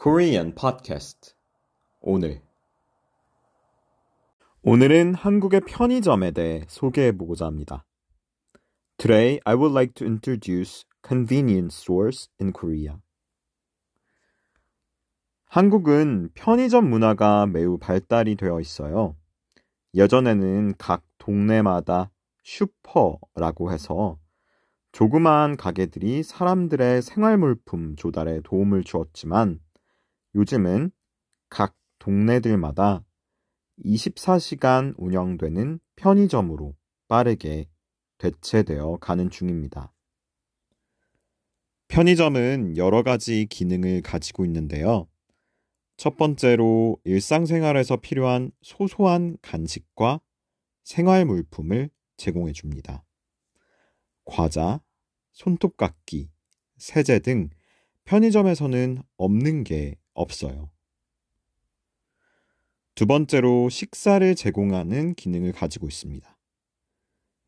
Korean Podcast 오늘 오늘은 한국의 편의점에 대해 소개해 보고자 합니다. Today I would like to introduce convenience stores in Korea. 한국은 편의점 문화가 매우 발달이 되어 있어요. 예전에는 각 동네마다 슈퍼라고 해서 조그마한 가게들이 사람들의 생활물품 조달에 도움을 주었지만 요즘은 각 동네들마다 24시간 운영되는 편의점으로 빠르게 대체되어 가는 중입니다. 편의점은 여러 가지 기능을 가지고 있는데요. 첫 번째로 일상생활에서 필요한 소소한 간식과 생활물품을 제공해 줍니다. 과자, 손톱깎이, 세제 등 편의점에서는 없는 게 없어요. 두 번째로 식사를 제공하는 기능을 가지고 있습니다.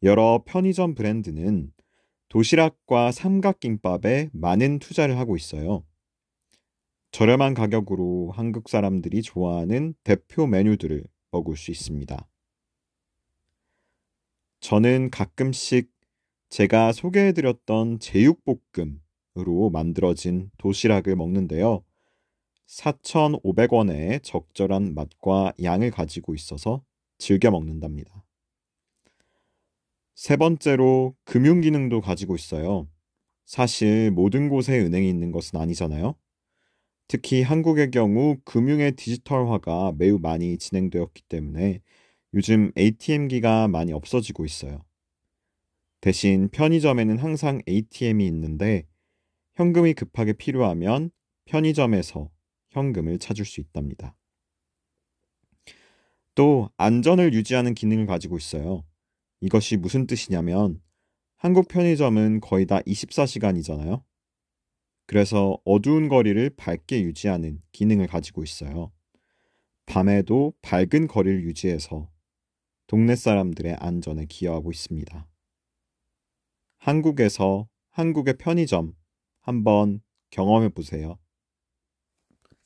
여러 편의점 브랜드는 도시락과 삼각김밥에 많은 투자를 하고 있어요. 저렴한 가격으로 한국 사람들이 좋아하는 대표 메뉴들을 먹을 수 있습니다. 저는 가끔씩 제가 소개해드렸던 제육볶음으로 만들어진 도시락을 먹는데요. 4,500원의 적절한 맛과 양을 가지고 있어서 즐겨 먹는답니다. 세 번째로 금융 기능도 가지고 있어요. 사실 모든 곳에 은행이 있는 것은 아니잖아요. 특히 한국의 경우 금융의 디지털화가 매우 많이 진행되었기 때문에 요즘 ATM기가 많이 없어지고 있어요. 대신 편의점에는 항상 ATM이 있는데 현금이 급하게 필요하면 편의점에서 현금을 찾을 수 있답니다. 또 안전을 유지하는 기능을 가지고 있어요. 이것이 무슨 뜻이냐면 한국 편의점은 거의 다 24시간이잖아요. 그래서 어두운 거리를 밝게 유지하는 기능을 가지고 있어요. 밤에도 밝은 거리를 유지해서 동네 사람들의 안전에 기여하고 있습니다. 한국에서 한국의 편의점 한번 경험해 보세요.